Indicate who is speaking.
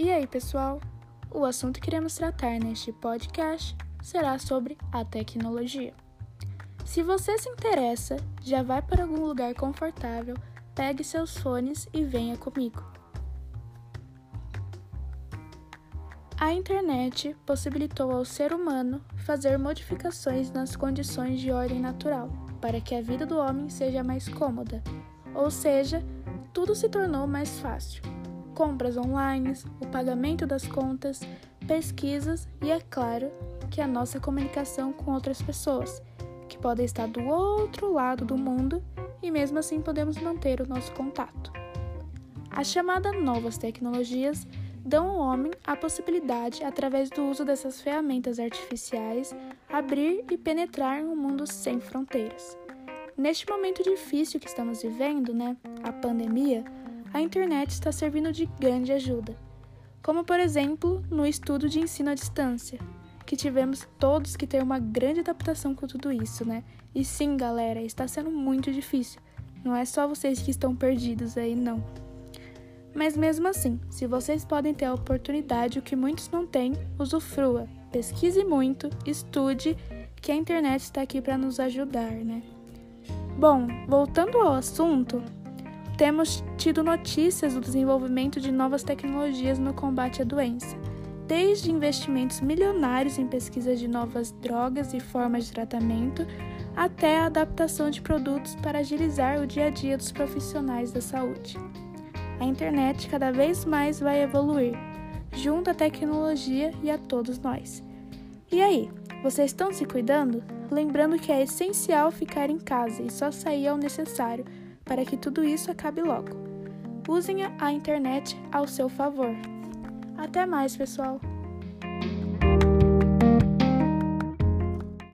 Speaker 1: E aí, pessoal? O assunto que iremos tratar neste podcast será sobre a tecnologia. Se você se interessa, já vai para algum lugar confortável, pegue seus fones e venha comigo. A internet possibilitou ao ser humano fazer modificações nas condições de ordem natural para que a vida do homem seja mais cômoda, ou seja, tudo se tornou mais fácil. Compras online, o pagamento das contas, pesquisas e, é claro, que a nossa comunicação com outras pessoas, que podem estar do outro lado do mundo e mesmo assim podemos manter o nosso contato. As chamadas novas tecnologias dão ao homem a possibilidade, através do uso dessas ferramentas artificiais, abrir e penetrar em um mundo sem fronteiras. Neste momento difícil que estamos vivendo, né, a pandemia, a internet está servindo de grande ajuda. Como, por exemplo, no estudo de ensino à distância, que tivemos todos que ter uma grande adaptação com tudo isso, né? E sim, galera, está sendo muito difícil. Não é só vocês que estão perdidos aí, não. Mas mesmo assim, se vocês podem ter a oportunidade, o que muitos não têm, usufrua. Pesquise muito, estude, que a internet está aqui para nos ajudar, né? Bom, voltando ao assunto, temos tido notícias do desenvolvimento de novas tecnologias no combate à doença desde investimentos milionários em pesquisas de novas drogas e formas de tratamento, até a adaptação de produtos para agilizar o dia a dia dos profissionais da saúde. A internet cada vez mais vai evoluir, junto à tecnologia e a todos nós. E aí, vocês estão se cuidando? Lembrando que é essencial ficar em casa e só sair ao necessário para que tudo isso acabe logo. Usem a internet ao seu favor. Até mais, pessoal!